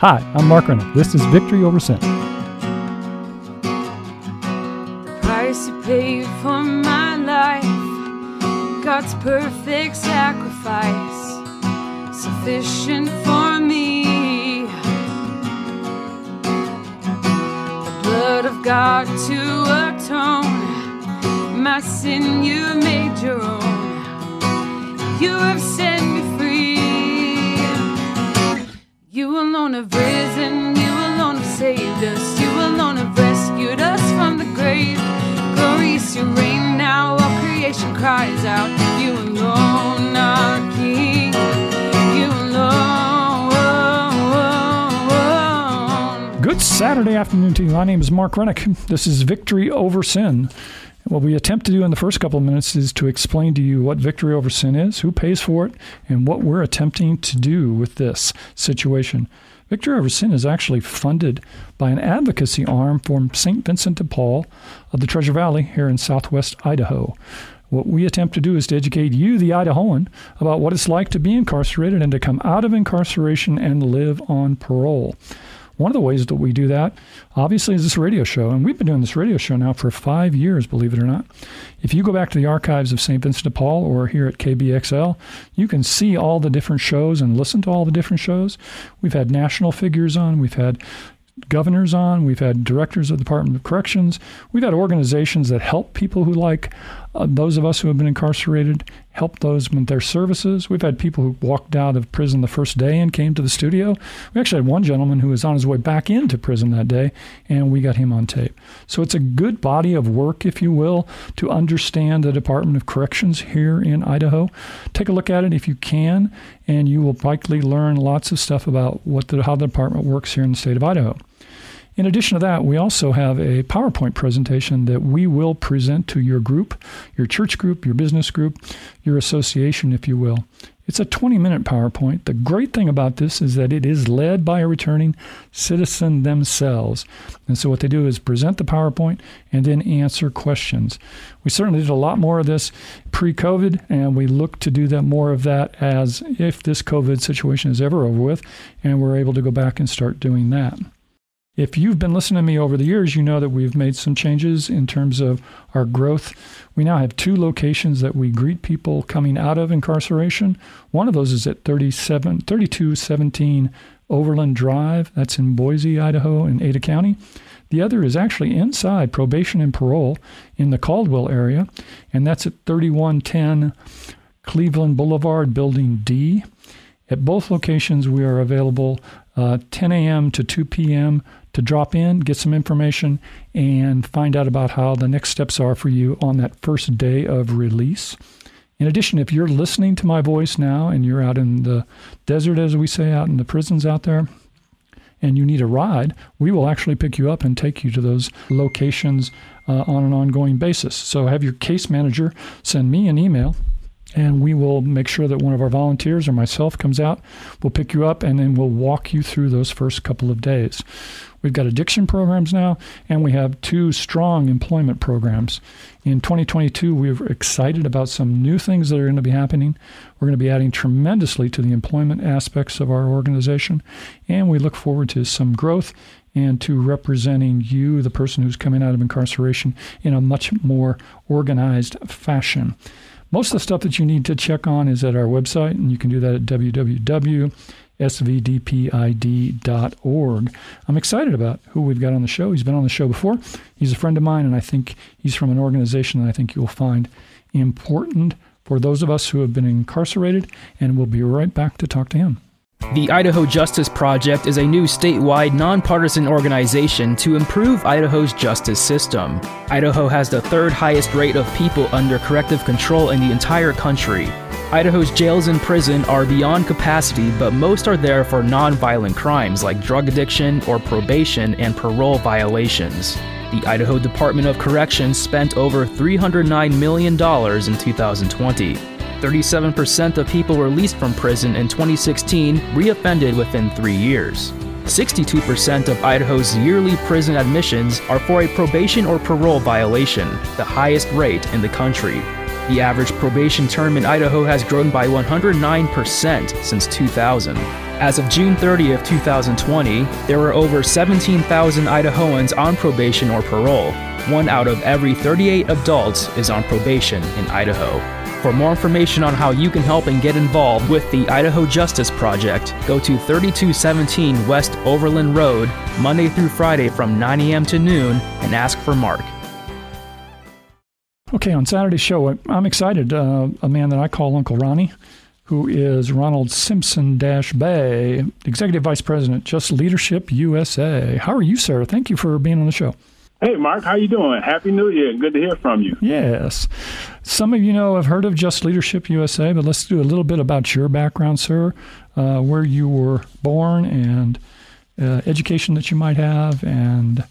Hi, I'm Mark Rennick. This is Victory Over Sin. The price you paid for my life, God's perfect sacrifice, sufficient for me. The blood of God to atone, my sin you made your own. You have set You alone have risen, you alone have saved us, you alone have rescued us from the grave. Glorious your reign now, all creation cries out. You alone are King, you alone. Good Saturday afternoon to you. My name is Mark Rennick. This is Victory Over Sin. What we attempt to do in the first couple of minutes is to explain to you what victory over sin is, who pays for it, and what we're attempting to do with this situation. Victory over sin is actually funded by an advocacy arm from St. Vincent de Paul of the Treasure Valley here in southwest Idaho. What we attempt to do is to educate you, the Idahoan, about what it's like to be incarcerated and to come out of incarceration and live on parole. One of the ways that we do that, obviously, is this radio show. And we've been doing this radio show now for five years, believe it or not. If you go back to the archives of St. Vincent de Paul or here at KBXL, you can see all the different shows and listen to all the different shows. We've had national figures on, we've had governors on, we've had directors of the Department of Corrections, we've had organizations that help people who like uh, those of us who have been incarcerated, help those with their services. We've had people who walked out of prison the first day and came to the studio. We actually had one gentleman who was on his way back into prison that day, and we got him on tape. So it's a good body of work, if you will, to understand the Department of Corrections here in Idaho. Take a look at it if you can, and you will likely learn lots of stuff about what the, how the department works here in the state of Idaho. In addition to that, we also have a PowerPoint presentation that we will present to your group, your church group, your business group, your association, if you will. It's a 20 minute PowerPoint. The great thing about this is that it is led by a returning citizen themselves. And so, what they do is present the PowerPoint and then answer questions. We certainly did a lot more of this pre COVID, and we look to do that more of that as if this COVID situation is ever over with, and we're able to go back and start doing that. If you've been listening to me over the years, you know that we've made some changes in terms of our growth. We now have two locations that we greet people coming out of incarceration. One of those is at 37, 3217 Overland Drive. That's in Boise, Idaho, in Ada County. The other is actually inside probation and parole in the Caldwell area, and that's at 3110 Cleveland Boulevard, Building D. At both locations, we are available uh, 10 a.m. to 2 p.m. to drop in, get some information, and find out about how the next steps are for you on that first day of release. In addition, if you're listening to my voice now and you're out in the desert, as we say, out in the prisons out there, and you need a ride, we will actually pick you up and take you to those locations uh, on an ongoing basis. So have your case manager send me an email and we will make sure that one of our volunteers or myself comes out. We'll pick you up and then we'll walk you through those first couple of days. We've got addiction programs now, and we have two strong employment programs. In 2022, we're excited about some new things that are going to be happening. We're going to be adding tremendously to the employment aspects of our organization, and we look forward to some growth and to representing you, the person who's coming out of incarceration, in a much more organized fashion. Most of the stuff that you need to check on is at our website, and you can do that at www.svdpid.org. I'm excited about who we've got on the show. He's been on the show before. He's a friend of mine, and I think he's from an organization that I think you'll find important for those of us who have been incarcerated, and we'll be right back to talk to him. The Idaho Justice Project is a new statewide nonpartisan organization to improve Idaho's justice system. Idaho has the third highest rate of people under corrective control in the entire country. Idaho's jails and prison are beyond capacity, but most are there for nonviolent crimes like drug addiction or probation and parole violations. The Idaho Department of Corrections spent over $309 million in 2020. 37% of people released from prison in 2016 reoffended within three years. 62% of Idaho's yearly prison admissions are for a probation or parole violation, the highest rate in the country. The average probation term in Idaho has grown by 109% since 2000. As of June 30 of 2020, there were over 17,000 Idahoans on probation or parole. One out of every 38 adults is on probation in Idaho. For more information on how you can help and get involved with the Idaho Justice Project, go to 3217 West Overland Road, Monday through Friday from 9 a.m. to noon, and ask for Mark. Okay, on Saturday's show, I'm excited. Uh, a man that I call Uncle Ronnie, who is Ronald Simpson Dash Bey, Executive Vice President, Just Leadership USA. How are you, sir? Thank you for being on the show. Hey, Mark, how you doing? Happy New Year. Good to hear from you. Yes. Some of you know have heard of Just Leadership USA, but let's do a little bit about your background, sir, uh, where you were born and uh, education that you might have, and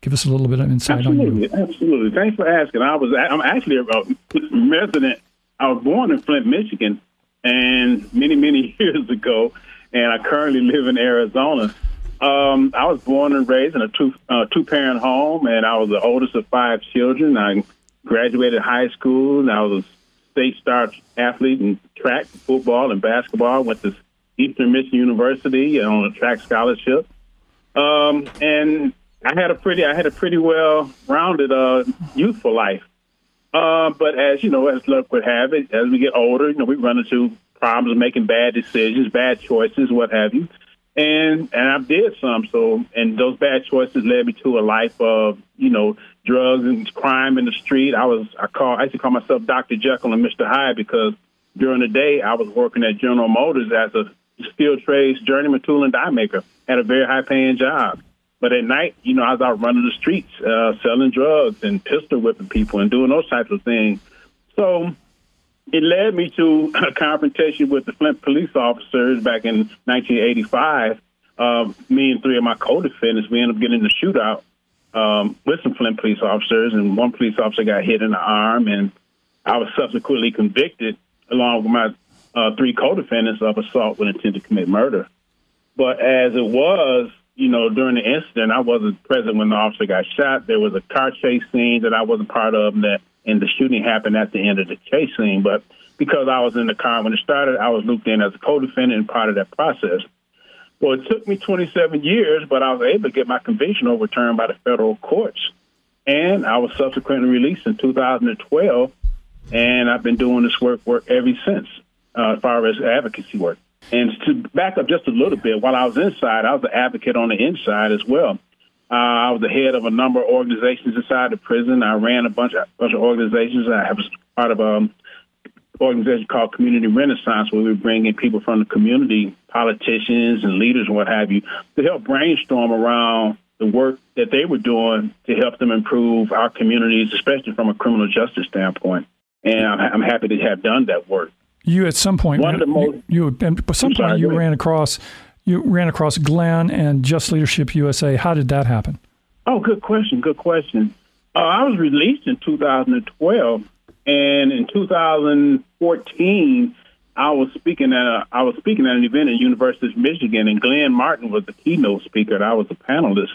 give us a little bit of insight absolutely, on you. Absolutely. Thanks for asking. I was I'm actually a resident. I was born in Flint, Michigan, and many many years ago, and I currently live in Arizona. Um, I was born and raised in a two uh, two parent home, and I was the oldest of five children. I graduated high school, and I was a state star athlete in track, football, and basketball. Went to Eastern Michigan University on a track scholarship, um, and I had a pretty I had a pretty well rounded uh, youthful life. Uh, but as you know, as luck would have it, as we get older, you know, we run into problems of making bad decisions, bad choices, what have you and and I did some. So, and those bad choices led me to a life of you know drugs and crime in the street. I was I call I used to call myself Doctor Jekyll and Mister Hyde because during the day I was working at General Motors as a steel trades journeyman tool and die maker Had a very high paying job. But at night, you know, I was out running the streets, uh, selling drugs and pistol whipping people and doing those types of things. So it led me to a confrontation with the Flint police officers back in 1985. Uh, me and three of my co-defendants, we ended up getting in a shootout um, with some Flint police officers, and one police officer got hit in the arm, and I was subsequently convicted, along with my uh, three co-defendants, of assault with intent to commit murder. But as it was, you know, during the incident, I wasn't present when the officer got shot. There was a car chase scene that I wasn't part of that and the shooting happened at the end of the chase scene. But because I was in the car when it started, I was looped in as a co-defendant and part of that process. Well, it took me 27 years, but I was able to get my conviction overturned by the federal courts. And I was subsequently released in 2012, and I've been doing this work work ever since, uh, as far as advocacy work. And to back up just a little bit, while I was inside, I was an advocate on the inside as well. Uh, I was the head of a number of organizations inside the prison. I ran a bunch of bunch of organizations. I was part of um, an organization called Community Renaissance, where we bring in people from the community, politicians and leaders and what have you, to help brainstorm around the work that they were doing to help them improve our communities, especially from a criminal justice standpoint. And I'm, I'm happy to have done that work. You at some point, One of the most, you, you some point you ran across you ran across Glenn and Just Leadership USA. How did that happen? Oh, good question. Good question. Uh, I was released in 2012, and in 2014, I was speaking at a, I was speaking at an event at University of Michigan, and Glenn Martin was the keynote speaker, and I was a panelist.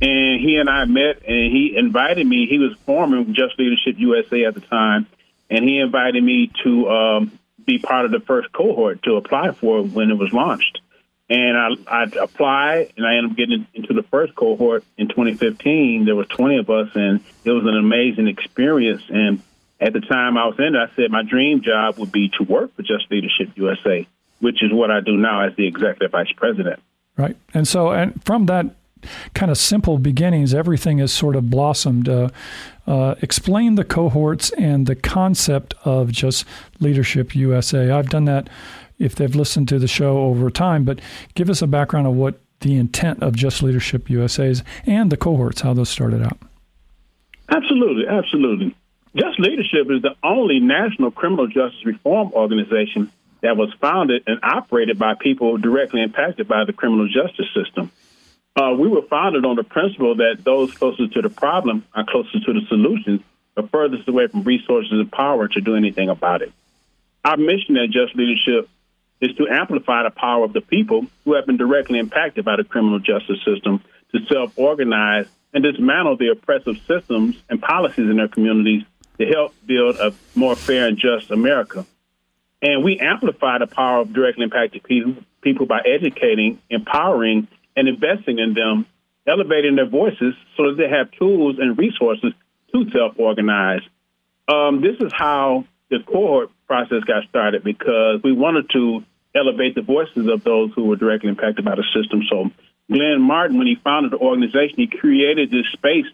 And he and I met, and he invited me. He was forming Just Leadership USA at the time, and he invited me to um, be part of the first cohort to apply for when it was launched. And I, I applied, and I ended up getting into the first cohort in 2015. There was 20 of us, and it was an amazing experience. And at the time I was in I said my dream job would be to work for Just Leadership USA, which is what I do now as the executive vice president. Right. And so, and from that kind of simple beginnings, everything has sort of blossomed. Uh, uh, explain the cohorts and the concept of Just Leadership USA. I've done that if they've listened to the show over time, but give us a background of what the intent of Just Leadership USA is and the cohorts, how those started out. Absolutely, absolutely. Just Leadership is the only national criminal justice reform organization that was founded and operated by people directly impacted by the criminal justice system. Uh, we were founded on the principle that those closest to the problem are closest to the solutions, but furthest away from resources and power to do anything about it. Our mission at Just Leadership is to amplify the power of the people who have been directly impacted by the criminal justice system to self organize and dismantle the oppressive systems and policies in their communities to help build a more fair and just America. And we amplify the power of directly impacted people, people by educating, empowering, and investing in them, elevating their voices so that they have tools and resources to self organize. Um, this is how the cohort process got started because we wanted to elevate the voices of those who were directly impacted by the system. So, Glenn Martin, when he founded the organization, he created this space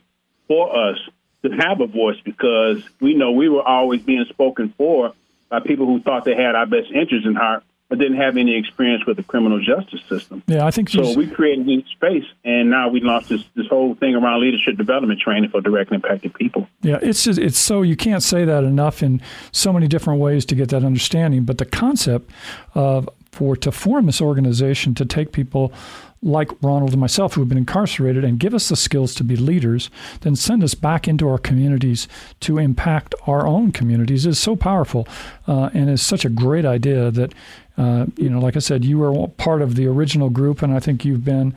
for us to have a voice because we know we were always being spoken for by people who thought they had our best interests in heart, but didn't have any experience with the criminal justice system. Yeah, I think so. We created this space, and now we launched this this whole thing around leadership development training for directly impacted people. Yeah, it's just, it's so you can't say that enough in so many different ways to get that understanding. But the concept of for to form this organization to take people like Ronald and myself who have been incarcerated and give us the skills to be leaders, then send us back into our communities to impact our own communities is so powerful uh, and is such a great idea that, uh, you know, like I said, you were part of the original group, and I think you've been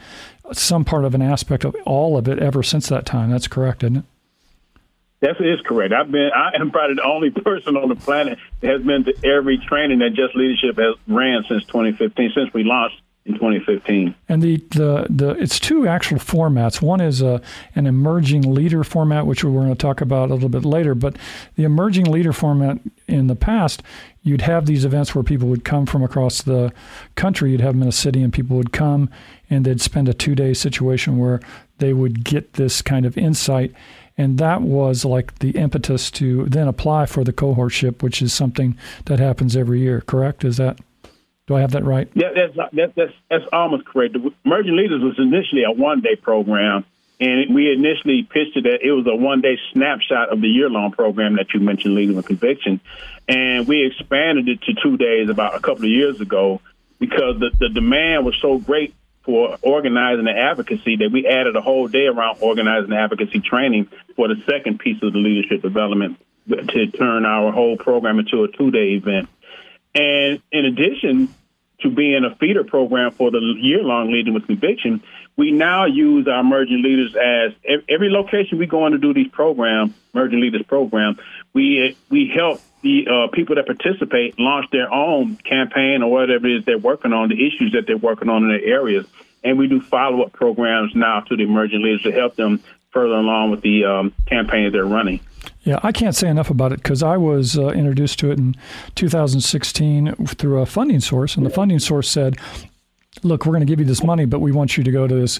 some part of an aspect of all of it ever since that time. That's correct, isn't it? That is correct. I've been. I am probably the only person on the planet that has been to every training that Just Leadership has ran since 2015, since we launched in 2015. And the, the, the it's two actual formats. One is a, an emerging leader format, which we're going to talk about a little bit later. But the emerging leader format in the past, you'd have these events where people would come from across the country. You'd have them in a city, and people would come and they'd spend a two day situation where they would get this kind of insight. And that was like the impetus to then apply for the cohortship, which is something that happens every year. Correct? Is that do I have that right? Yeah, that's that's that's, that's almost correct. The Emerging Leaders was initially a one day program, and we initially pitched it that it was a one day snapshot of the year long program that you mentioned, Leading with Conviction, and we expanded it to two days about a couple of years ago because the, the demand was so great for organizing the advocacy that we added a whole day around organizing the advocacy training for the second piece of the leadership development to turn our whole program into a two day event. And in addition, to being a feeder program for the year long leading with conviction, we now use our emerging leaders as every location we go in to do these programs, emerging leaders program, we we help the uh, people that participate launch their own campaign or whatever it is they're working on, the issues that they're working on in their areas. And we do follow up programs now to the emerging leaders to help them further along with the um, campaign they're running. Yeah, I can't say enough about it because I was uh, introduced to it in 2016 through a funding source, and the funding source said, "Look, we're going to give you this money, but we want you to go to this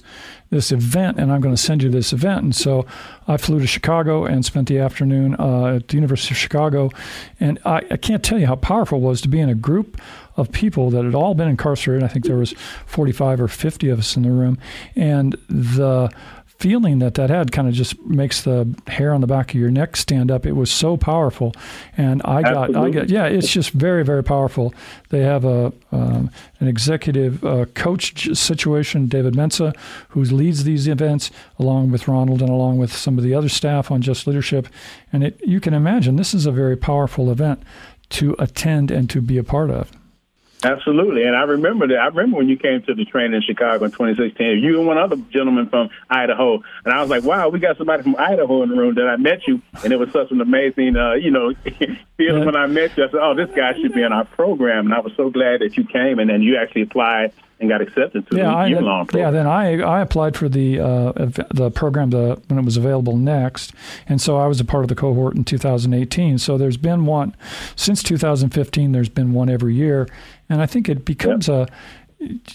this event, and I'm going to send you this event." And so I flew to Chicago and spent the afternoon uh, at the University of Chicago, and I, I can't tell you how powerful it was to be in a group of people that had all been incarcerated. I think there was 45 or 50 of us in the room, and the feeling that that had kind of just makes the hair on the back of your neck stand up. It was so powerful, and I got, Absolutely. I got, yeah, it's just very, very powerful. They have a um, an executive uh, coach situation, David Mensa, who leads these events along with Ronald and along with some of the other staff on Just Leadership, and it, you can imagine this is a very powerful event to attend and to be a part of. Absolutely, and I remember that. I remember when you came to the training in Chicago in 2016. You and one other gentleman from Idaho, and I was like, "Wow, we got somebody from Idaho in the room." That I met you, and it was such an amazing, uh, you know, feeling when I met you. I said, "Oh, this guy should be in our program," and I was so glad that you came, and then you actually applied and got accepted to yeah, the program. Yeah, then I I applied for the uh, the program the, when it was available next, and so I was a part of the cohort in 2018. So there's been one since 2015. There's been one every year, and I think it becomes yep. a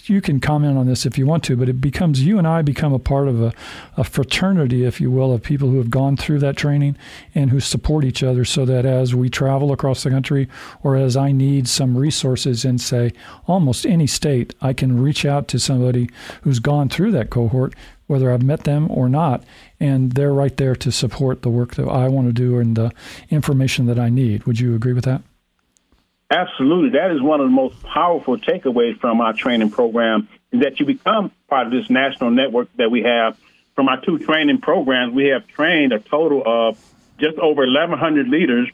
you can comment on this if you want to, but it becomes you and I become a part of a, a, fraternity, if you will, of people who have gone through that training and who support each other so that as we travel across the country or as I need some resources in, say, almost any state, I can reach out to somebody who's gone through that cohort, whether I've met them or not, and they're right there to support the work that I want to do and the information that I need. Would you agree with that? Absolutely. That is one of the most powerful takeaways from our training program is that you become part of this national network that we have. From our two training programs, we have trained a total of just over 1,100 leaders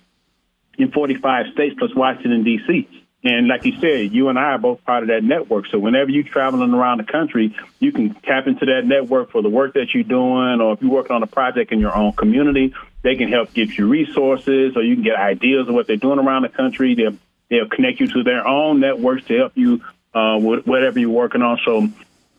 in 45 states plus Washington, D.C. And like you said, you and I are both part of that network. So whenever you're traveling around the country, you can tap into that network for the work that you're doing, or if you're working on a project in your own community, they can help get you resources, or you can get ideas of what they're doing around the country. They'll they'll connect you to their own networks to help you uh, with whatever you're working on. So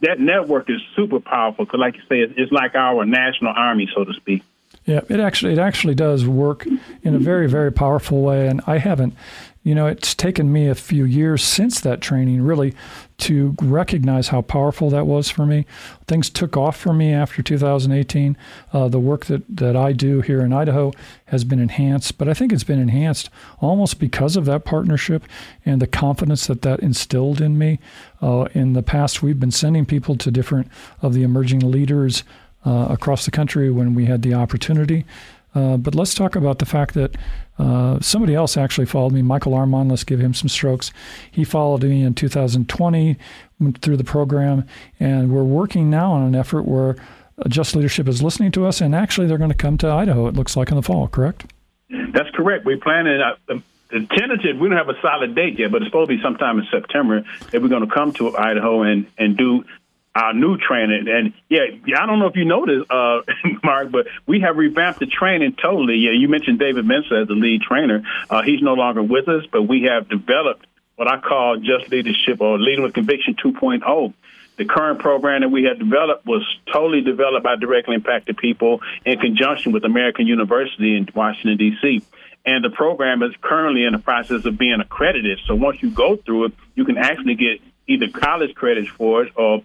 that network is super powerful because, like you say, it's, it's like our national army, so to speak. Yeah, it actually it actually does work in a very very powerful way, and I haven't. You know, it's taken me a few years since that training really to recognize how powerful that was for me. Things took off for me after 2018. Uh, the work that, that I do here in Idaho has been enhanced, but I think it's been enhanced almost because of that partnership and the confidence that that instilled in me. Uh, in the past, we've been sending people to different of the emerging leaders uh, across the country when we had the opportunity. Uh, but let's talk about the fact that uh, somebody else actually followed me, Michael Armon. Let's give him some strokes. He followed me in 2020 went through the program, and we're working now on an effort where Just Leadership is listening to us, and actually they're going to come to Idaho. It looks like in the fall, correct? That's correct. We're planning. Uh, tentative. We don't have a solid date yet, but it's supposed to be sometime in September that we're going to come to Idaho and and do our new training. And yeah, I don't know if you noticed, uh, Mark, but we have revamped the training totally. Yeah, you mentioned David Mensa as the lead trainer. Uh, he's no longer with us, but we have developed what I call just leadership or leading with conviction 2.0. The current program that we have developed was totally developed by directly impacted people in conjunction with American University in Washington, D.C. And the program is currently in the process of being accredited. So once you go through it, you can actually get either college credits for it or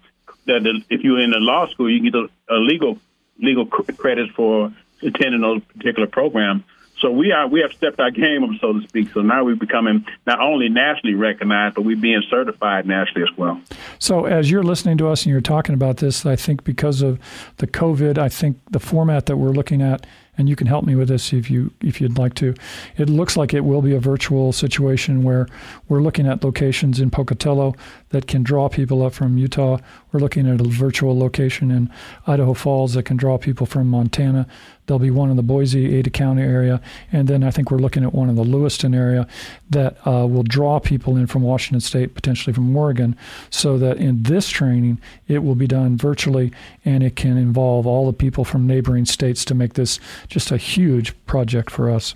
that if you're in a law school, you get a, a legal legal credits for attending those particular programs. So we are we have stepped our game up, so to speak. So now we're becoming not only nationally recognized, but we're being certified nationally as well. So as you're listening to us and you're talking about this, I think because of the COVID, I think the format that we're looking at and you can help me with this if you if you'd like to. It looks like it will be a virtual situation where we're looking at locations in Pocatello that can draw people up from Utah. We're looking at a virtual location in Idaho Falls that can draw people from Montana. There'll be one in the Boise, Ada County area, and then I think we're looking at one in the Lewiston area that uh, will draw people in from Washington State, potentially from Oregon, so that in this training it will be done virtually and it can involve all the people from neighboring states to make this just a huge project for us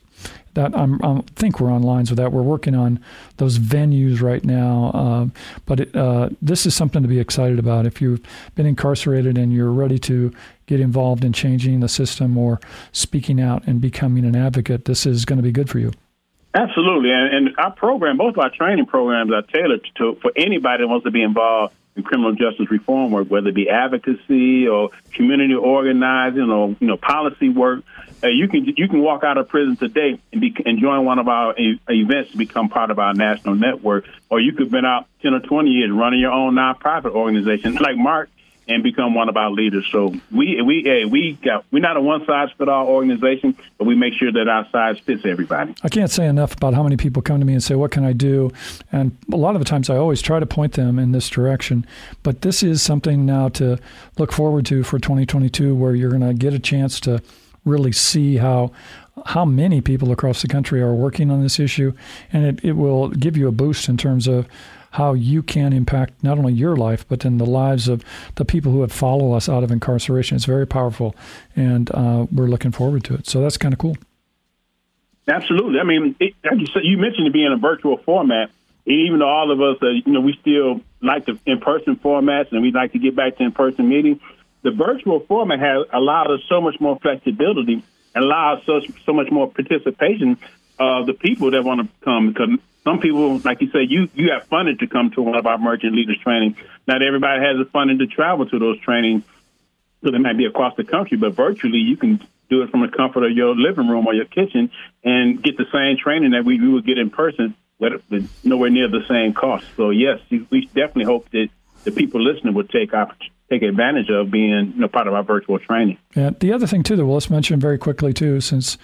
that I'm, i think we're on lines with that. We're working on those venues right now, uh, but it, uh, this is something to be excited about. If you've been incarcerated and you're ready to get involved in changing the system or speaking out and becoming an advocate, this is going to be good for you. Absolutely, and, and our program, both of our training programs, are tailored to for anybody that wants to be involved in criminal justice reform work, whether it be advocacy or community organizing or you know policy work. Uh, you can you can walk out of prison today and, be, and join one of our e- events to become part of our national network, or you could have been out ten or twenty years running your own nonprofit organization, like Mark and become one of our leaders. So we we hey, we got we're not a one size fit all organization, but we make sure that our size fits everybody. I can't say enough about how many people come to me and say, "What can I do?" And a lot of the times, I always try to point them in this direction. But this is something now to look forward to for 2022, where you're going to get a chance to really see how how many people across the country are working on this issue, and it, it will give you a boost in terms of how you can impact not only your life, but then the lives of the people who have followed us out of incarceration. It's very powerful, and uh, we're looking forward to it. So that's kind of cool. Absolutely. I mean, it, you said, you mentioned it being a virtual format. Even though all of us, uh, you know, we still like the in-person formats, and we'd like to get back to in-person meetings. The virtual format has allowed us so much more flexibility and allows us so much more participation of the people that want to come because some people, like you say, you you have funding to come to one of our emerging leaders training. Not everybody has the funding to travel to those trainings, so they might be across the country. But virtually, you can do it from the comfort of your living room or your kitchen and get the same training that we, we would get in person, but nowhere near the same cost. So yes, we definitely hope that the people listening will take opportunity take advantage of being you know, part of our virtual training. Yeah. The other thing too that let's mention very quickly too, since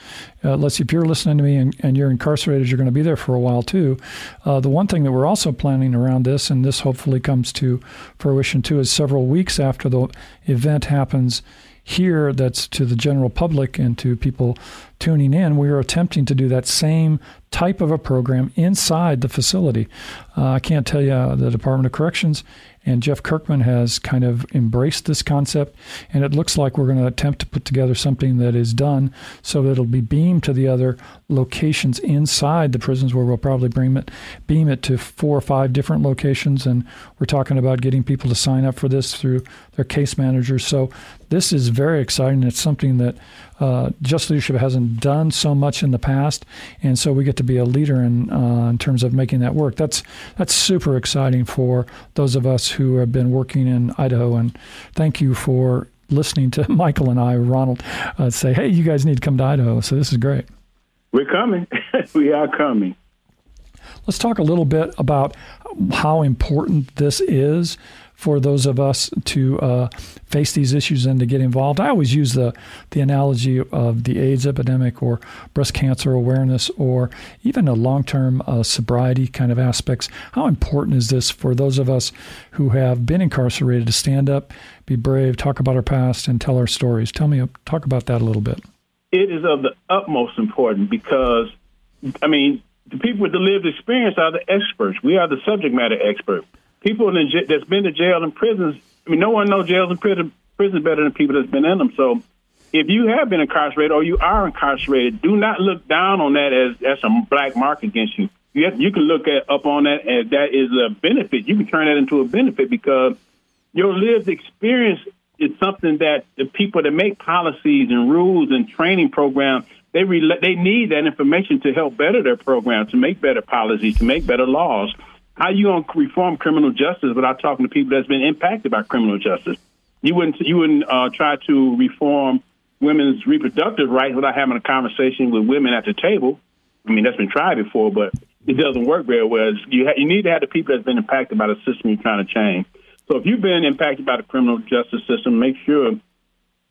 uh, let's see if you're listening to me and, and, you're incarcerated, you're going to be there for a while too. Uh, the one thing that we're also planning around this, and this hopefully comes to fruition too, is several weeks after the event happens here that's to the general public and to people tuning in, we are attempting to do that same type of a program inside the facility. Uh, I can't tell you uh, the Department of Corrections And Jeff Kirkman has kind of embraced this concept, and it looks like we're going to attempt to put together something that is done so that it'll be beamed to the other locations inside the prisons where we'll probably bring it, beam it to four or five different locations. And we're talking about getting people to sign up for this through their case managers. So this is very exciting. It's something that uh, Just Leadership hasn't done so much in the past, and so we get to be a leader in uh, in terms of making that work. That's that's super exciting for those of us who have been working in Idaho. And thank you for listening to Michael and I, Ronald, uh, say, "Hey, you guys need to come to Idaho." So this is great. We're coming. we are coming. Let's talk a little bit about how important this is for those of us to uh, face these issues and to get involved. I always use the the analogy of the AIDS epidemic or breast cancer awareness or even a long term uh, sobriety kind of aspects. How important is this for those of us who have been incarcerated to stand up, be brave, talk about our past, and tell our stories? Tell me, talk about that a little bit. It is of the utmost importance because, I mean, the people with the lived experience are the experts. We are the subject matter expert people in j- that's been to jail and prisons. I mean, no one knows jails and prison prison better than people that's been in them. So, if you have been incarcerated or you are incarcerated, do not look down on that as as a black mark against you. You, have, you can look at, up on that as that is a benefit. You can turn that into a benefit because your lived experience is something that the people that make policies and rules and training programs they they need that information to help better their programs, to make better policies, to make better laws. How you gonna reform criminal justice without talking to people that's been impacted by criminal justice? You wouldn't you wouldn't uh, try to reform women's reproductive rights without having a conversation with women at the table. I mean, that's been tried before, but it doesn't work very well. You ha- you need to have the people that's been impacted by the system you're trying to change. So if you've been impacted by the criminal justice system, make sure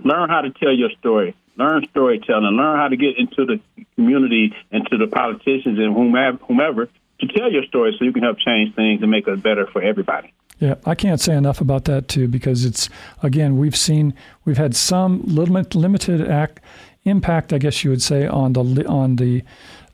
learn how to tell your story. Learn storytelling. Learn how to get into the community and to the politicians and whomever, whomever to tell your story so you can help change things and make it better for everybody. Yeah, I can't say enough about that too because it's again we've seen we've had some limit, limited act, impact, I guess you would say, on the on the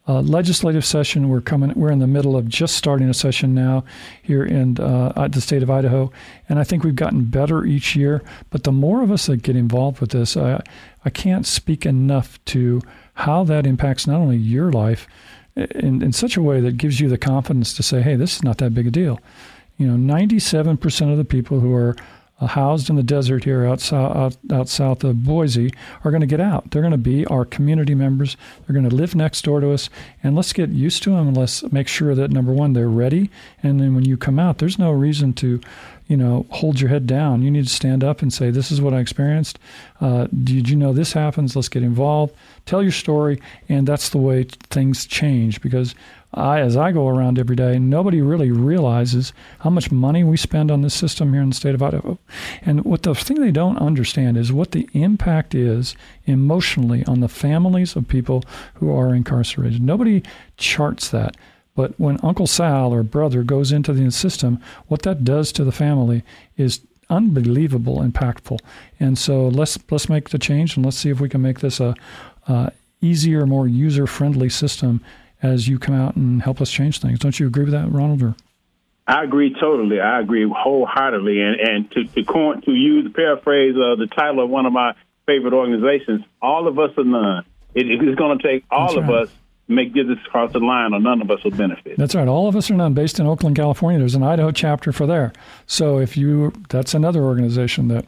uh, legislative session. We're coming. We're in the middle of just starting a session now here in uh, the state of Idaho, and I think we've gotten better each year. But the more of us that get involved with this, I I can't speak enough to how that impacts not only your life in, in such a way that gives you the confidence to say, hey, this is not that big a deal. You know, 97% of the people who are housed in the desert here out, south, out, out south of Boise are going to get out. They're going to be our community members. They're going to live next door to us. And let's get used to them and let's make sure that, number one, they're ready. And then when you come out, there's no reason to you know, hold your head down. You need to stand up and say, "This is what I experienced. Uh, did you know this happens? Let's get involved. Tell your story." And that's the way things change because I, as I go around every day, nobody really realizes how much money we spend on this system here in the state of Idaho. And what the thing they don't understand is what the impact is emotionally on the families of people who are incarcerated. Nobody charts that. But when Uncle Sal or brother goes into the system, what that does to the family is unbelievable impactful. And so let's let's make the change and let's see if we can make this a, easier, more user friendly system as you come out and help us change things. Don't you agree with that, Ronald? Or? I agree totally. I agree wholeheartedly. And and to to, coin, to use the paraphrase uh, the title of one of my favorite organizations, all of us are none. It, it's going to take all That's of right. us make this across the line, or none of us will benefit. That's right. All of us are none. Based in Oakland, California, there's an Idaho chapter for there. So if you, that's another organization that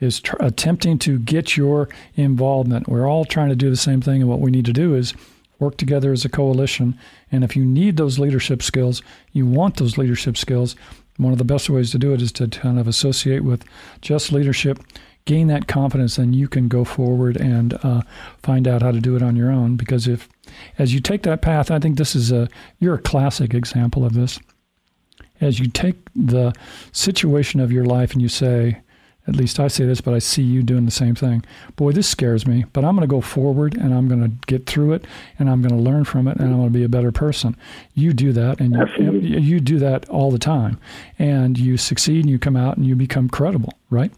is tr- attempting to get your involvement. We're all trying to do the same thing, and what we need to do is work together as a coalition. And if you need those leadership skills, you want those leadership skills. One of the best ways to do it is to kind of associate with just leadership gain that confidence, then you can go forward and uh, find out how to do it on your own. Because if, as you take that path, I think this is a you're a classic example of this. As you take the situation of your life and you say, at least I say this, but I see you doing the same thing. Boy, this scares me, but I'm going to go forward and I'm going to get through it and I'm going to learn from it and I'm going to be a better person. You do that and you, you do that all the time and you succeed and you come out and you become credible, right?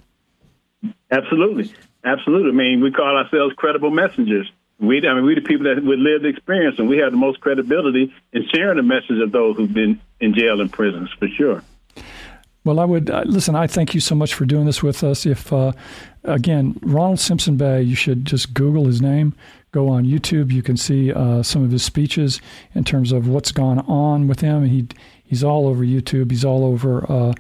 Absolutely, absolutely. I mean, we call ourselves credible messengers. We, I mean, we the people that with lived experience, and we have the most credibility in sharing the message of those who've been in jail and prisons, for sure. Well, I would uh, listen. I thank you so much for doing this with us. If uh, again, Ronald Simpson Bey, you should just Google his name. Go on YouTube. You can see uh, some of his speeches in terms of what's gone on with him. He he's all over YouTube. He's all over uh,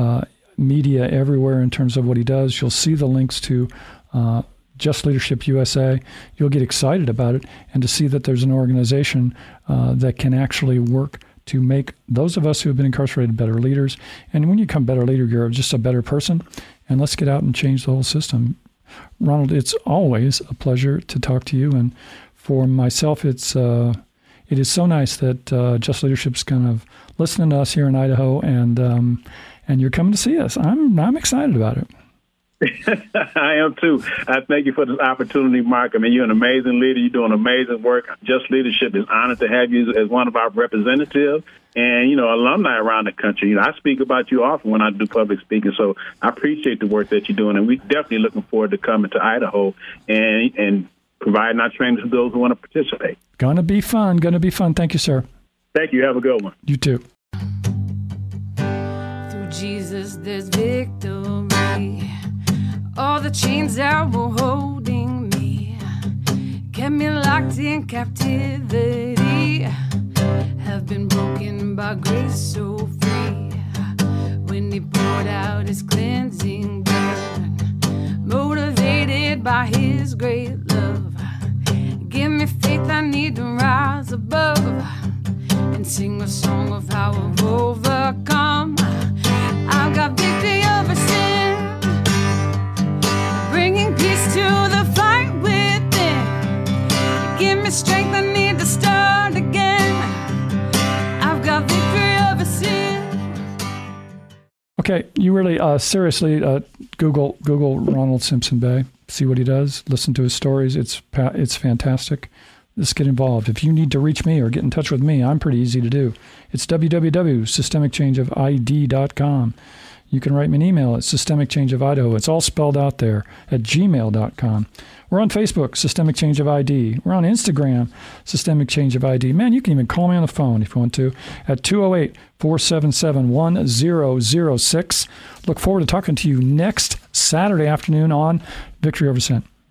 uh, media everywhere in terms of what he does. You'll see the links to. Uh, just Leadership USA, you'll get excited about it, and to see that there's an organization that can actually work to make those of us who have been incarcerated better leaders. And when you become better leader, you're just a better person. And let's get out and change the whole system. Ronald, it's always a pleasure to talk to you. And for myself, it's uh, it is so nice that uh, Just Leadership's kind of listening to us here in Idaho, and um, and you're coming to see us. I'm I'm excited about it. I am too. I thank you for this opportunity, Mark. I mean, you're an amazing leader. You're doing amazing work. Just Leadership is honored to have you as one of our representatives and, you know, alumni around the country. You know, I speak about you often when I do public speaking, so I appreciate the work that you're doing, and we're definitely looking forward to coming to Idaho and and providing our training to those who want to participate. Gonna be fun. Gonna be fun. Thank you, sir. Thank you. Have a good one. You too. Through Jesus, there's victory. All the chains that were holding me kept me locked in captivity have been broken by grace so free. When He poured out His cleansing blood, motivated by His great love, give me faith I need to rise above and sing a song of how I've overcome. Okay, you really uh, seriously uh, Google Google Ronald Simpson Bey. See what he does. Listen to his stories. It's it's fantastic. Let's get involved. If you need to reach me or get in touch with me, I'm pretty easy to do. It's www.systemicchangeofid.com. You can write me an email at Systemic Change of Idaho. It's all spelled out there at gmail.com. We're on Facebook, Systemic Change of ID. We're on Instagram, Systemic Change of ID. Man, you can even call me on the phone if you want to at 208 477 1006. Look forward to talking to you next Saturday afternoon on Victory Over Sin.